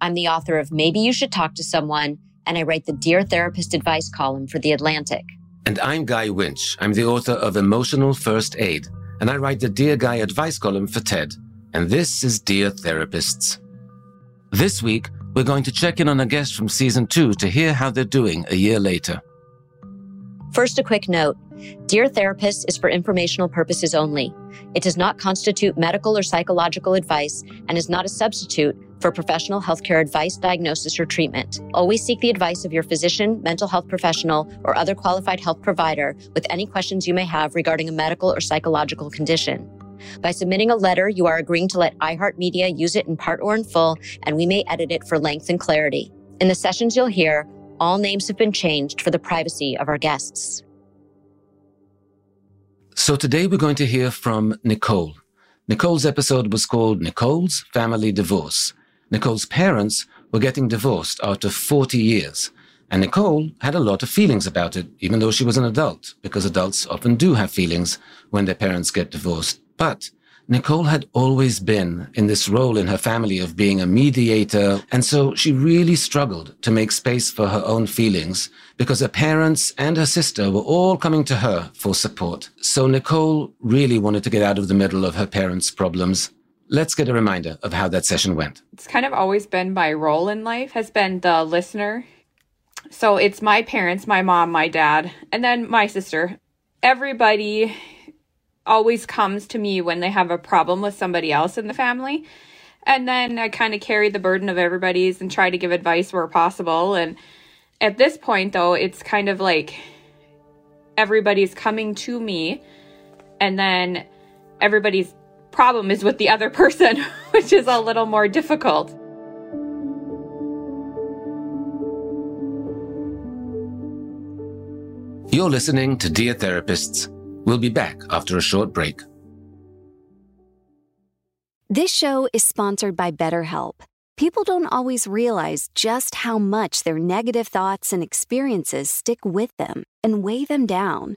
I'm the author of Maybe You Should Talk to Someone, and I write the Dear Therapist advice column for The Atlantic. And I'm Guy Winch. I'm the author of Emotional First Aid, and I write the Dear Guy advice column for TED. And this is Dear Therapists. This week, we're going to check in on a guest from season two to hear how they're doing a year later. First, a quick note Dear Therapist is for informational purposes only. It does not constitute medical or psychological advice and is not a substitute for professional healthcare advice, diagnosis, or treatment. Always seek the advice of your physician, mental health professional, or other qualified health provider with any questions you may have regarding a medical or psychological condition. By submitting a letter, you are agreeing to let iHeartMedia use it in part or in full, and we may edit it for length and clarity. In the sessions you'll hear, all names have been changed for the privacy of our guests. So today we're going to hear from Nicole. Nicole's episode was called Nicole's Family Divorce. Nicole's parents were getting divorced after 40 years. And Nicole had a lot of feelings about it, even though she was an adult, because adults often do have feelings when their parents get divorced. But Nicole had always been in this role in her family of being a mediator, and so she really struggled to make space for her own feelings because her parents and her sister were all coming to her for support. So Nicole really wanted to get out of the middle of her parents' problems. Let's get a reminder of how that session went. It's kind of always been my role in life has been the listener. So it's my parents, my mom, my dad, and then my sister. Everybody always comes to me when they have a problem with somebody else in the family. And then I kind of carry the burden of everybody's and try to give advice where possible. And at this point, though, it's kind of like everybody's coming to me, and then everybody's problem is with the other person, which is a little more difficult. You're listening to Dear Therapists. We'll be back after a short break. This show is sponsored by BetterHelp. People don't always realize just how much their negative thoughts and experiences stick with them and weigh them down.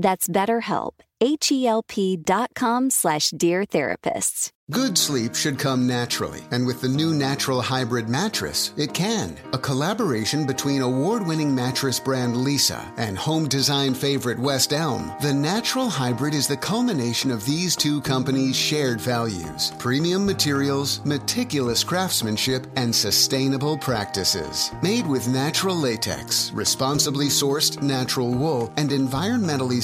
That's BetterHelp, H-E-L-P dot com slash Dear Therapists. Good sleep should come naturally, and with the new Natural Hybrid mattress, it can. A collaboration between award winning mattress brand Leesa and home design favorite West Elm, the Natural Hybrid is the culmination of these two companies' shared values premium materials, meticulous craftsmanship, and sustainable practices. Made with natural latex, responsibly sourced natural wool, and environmentally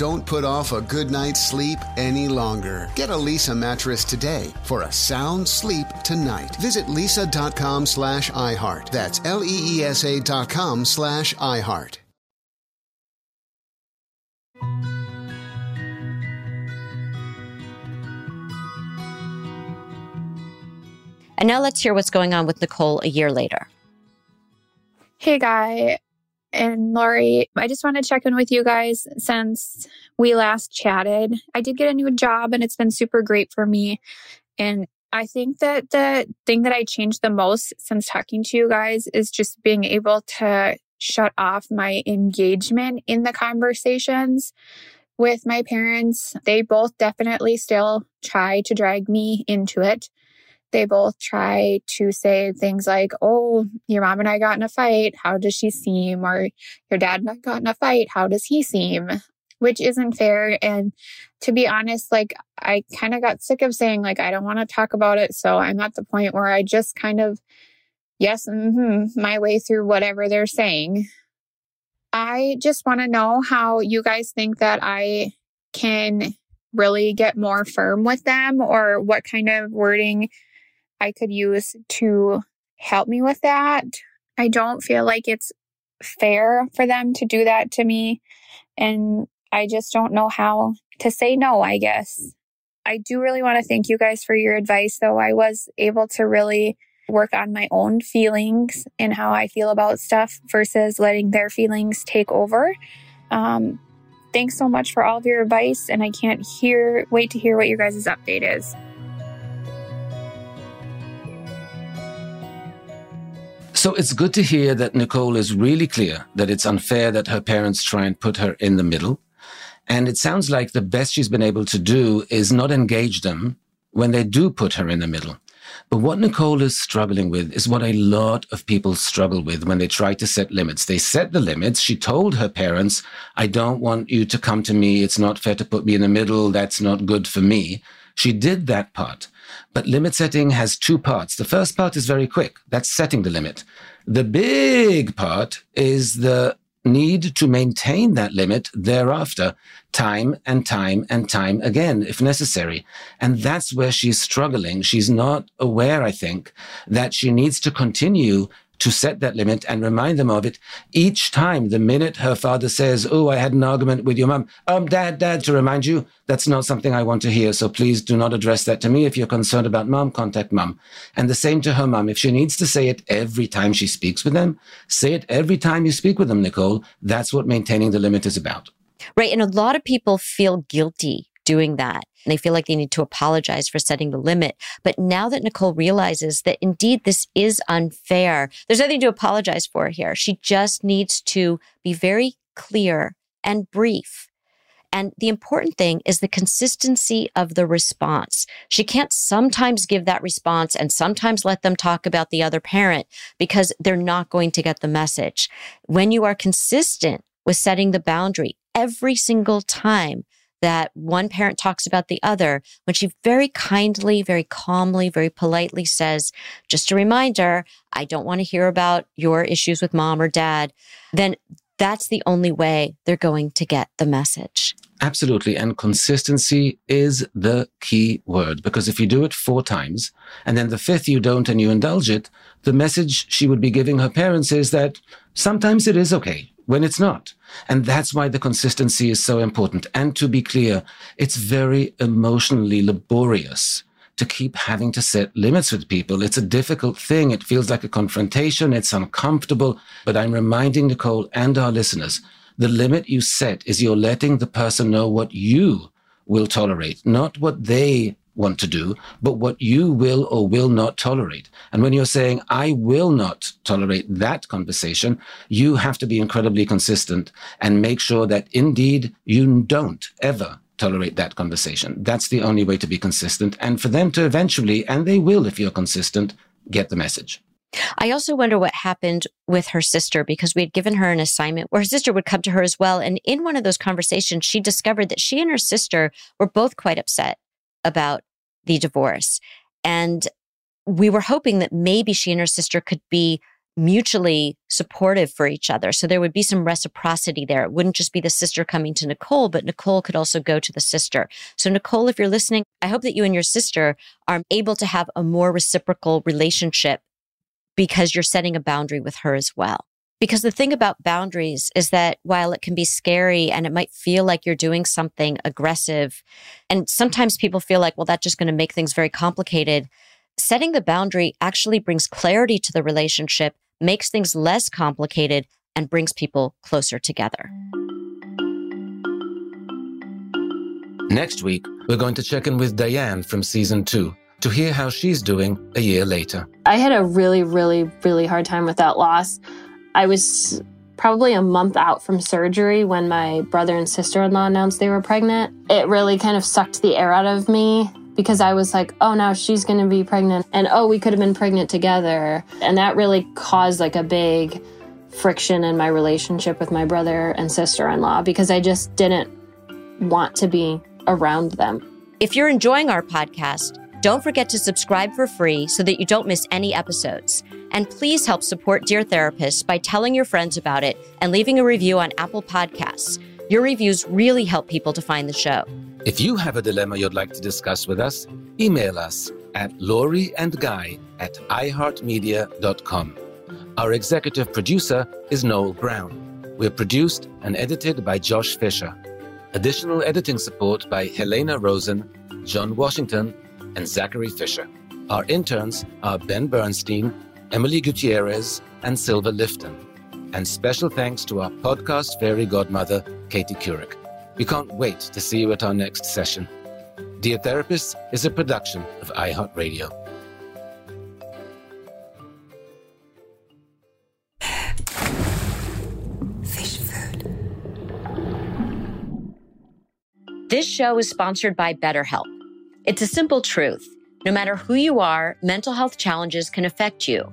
Don't put off a good night's sleep any longer. Get a Leesa mattress today for a sound sleep tonight. Visit leesa.com slash iHeart. That's L-E-E-S-A dot com slash iHeart. And now let's hear what's going on with Nicole a year later. Hey, Guy and Lori. I just want to check in with you guys since we last chatted. I did get a new job and it's been super great for me. And I think that the thing that I changed the most since talking to you guys is just being able to shut off my engagement in the conversations with my parents. They both definitely still try to drag me into it they both try to say things like, Oh, your mom and I got in a fight. How does she seem? Or your dad and I got in a fight. How does he seem? Which isn't fair. And to be honest, like I kind of got sick of saying, like, I don't want to talk about it. So I'm at the point where I just kind of, yes, mm-hmm, my way through whatever they're saying. I just want to know how you guys think that I can really get more firm with them or what kind of wording I could use to help me with that. I don't feel like it's fair for them to do that to me. And I just don't know how to say no, I guess. I do really want to thank you guys for your advice, though. I was able to really work on my own feelings and how I feel about stuff versus letting their feelings take over. Um, thanks so much for all of your advice, and I can't hear wait to hear what your guys' update is. So it's good to hear that Nicole is really clear that it's unfair that her parents try and put her in the middle. And it sounds like the best she's been able to do is not engage them when they do put her in the middle. But what Nicole is struggling with is what a lot of people struggle with when they try to set limits. They set the limits. She told her parents, I don't want you to come to me. It's not fair to put me in the middle. That's not good for me. She did that part. But limit setting has two parts. The first part is very quick. That's setting the limit. The big part is the need to maintain that limit thereafter, time and time and time again, if necessary. And that's where she's struggling. She's not aware, I think, that she needs to continue to set that limit and remind them of it each time. The minute her father says, Oh, I had an argument with your mum, um, dad, dad, to remind you, that's not something I want to hear. So please do not address that to me. If you're concerned about mum, contact mum. And the same to her mum. If she needs to say it every time she speaks with them, say it every time you speak with them, Nicole. That's what maintaining the limit is about. Right. And a lot of people feel guilty doing that. They feel like they need to apologize for setting the limit. But now that Nicole realizes that indeed this is unfair, there's nothing to apologize for here. She just needs to be very clear and brief. And the important thing is the consistency of the response. She can't sometimes give that response and sometimes let them talk about the other parent because they're not going to get the message. When you are consistent with setting the boundary every single time, that one parent talks about the other when she very kindly, very calmly, very politely says, just a reminder, I don't want to hear about your issues with mom or dad, then that's the only way they're going to get the message. Absolutely. And consistency is the key word because if you do it four times and then the fifth you don't and you indulge it, the message she would be giving her parents is that sometimes it is okay when it's not. And that's why the consistency is so important. And to be clear, it's very emotionally laborious to keep having to set limits with people. It's a difficult thing. It feels like a confrontation. It's uncomfortable. But I'm reminding Nicole and our listeners, the limit you set is you're letting the person know what you will tolerate, not what they want to do, but what you will or will not tolerate. And when you're saying, I will not tolerate that conversation, you have to be incredibly consistent and make sure that indeed you don't ever tolerate that conversation. That's the only way to be consistent. And for them to eventually, and they will if you're consistent, get the message. I also wonder what happened with her sister because we had given her an assignment where her sister would come to her as well. And in one of those conversations, she discovered that she and her sister were both quite upset about the divorce. And we were hoping that maybe she and her sister could be mutually supportive for each other. So there would be some reciprocity there. It wouldn't just be the sister coming to Nicole, but Nicole could also go to the sister. So, Nicole, if you're listening, I hope that you and your sister are able to have a more reciprocal relationship because you're setting a boundary with her as well. Because the thing about boundaries is that while it can be scary and it might feel like you're doing something aggressive, and sometimes people feel like, well, that's just going to make things very complicated. Setting the boundary actually brings clarity to the relationship, makes things less complicated, and brings people closer together. Next week, we're going to check in with Diane from season two to hear how she's doing a year later. I had a really, really, really hard time with that loss. I was probably a month out from surgery when my brother and sister in law announced they were pregnant. It really kind of sucked the air out of me because I was like, oh, now she's going to be pregnant. And oh, we could have been pregnant together. And that really caused like a big friction in my relationship with my brother and sister in law because I just didn't want to be around them. If you're enjoying our podcast, don't forget to subscribe for free so that you don't miss any episodes. And please help support Dear Therapist by telling your friends about it and leaving a review on Apple Podcasts. Your reviews really help people to find the show. If you have a dilemma you'd like to discuss with us, email us at Lori and Guy at iHeartMedia.com. Our executive producer is Noel Brown. We're produced and edited by Josh Fisher. Additional editing support by Helena Rosen, John Washington, and Zachary Fisher. Our interns are Ben Bernstein, Emily Gutierrez, and Silva Lifton. And special thanks to our podcast fairy godmother, Katie Couric. We can't wait to see you at our next session. Dear Therapist is a production of iHeartRadio. Fish food. This show is sponsored by BetterHelp. It's a simple truth. No matter who you are, mental health challenges can affect you,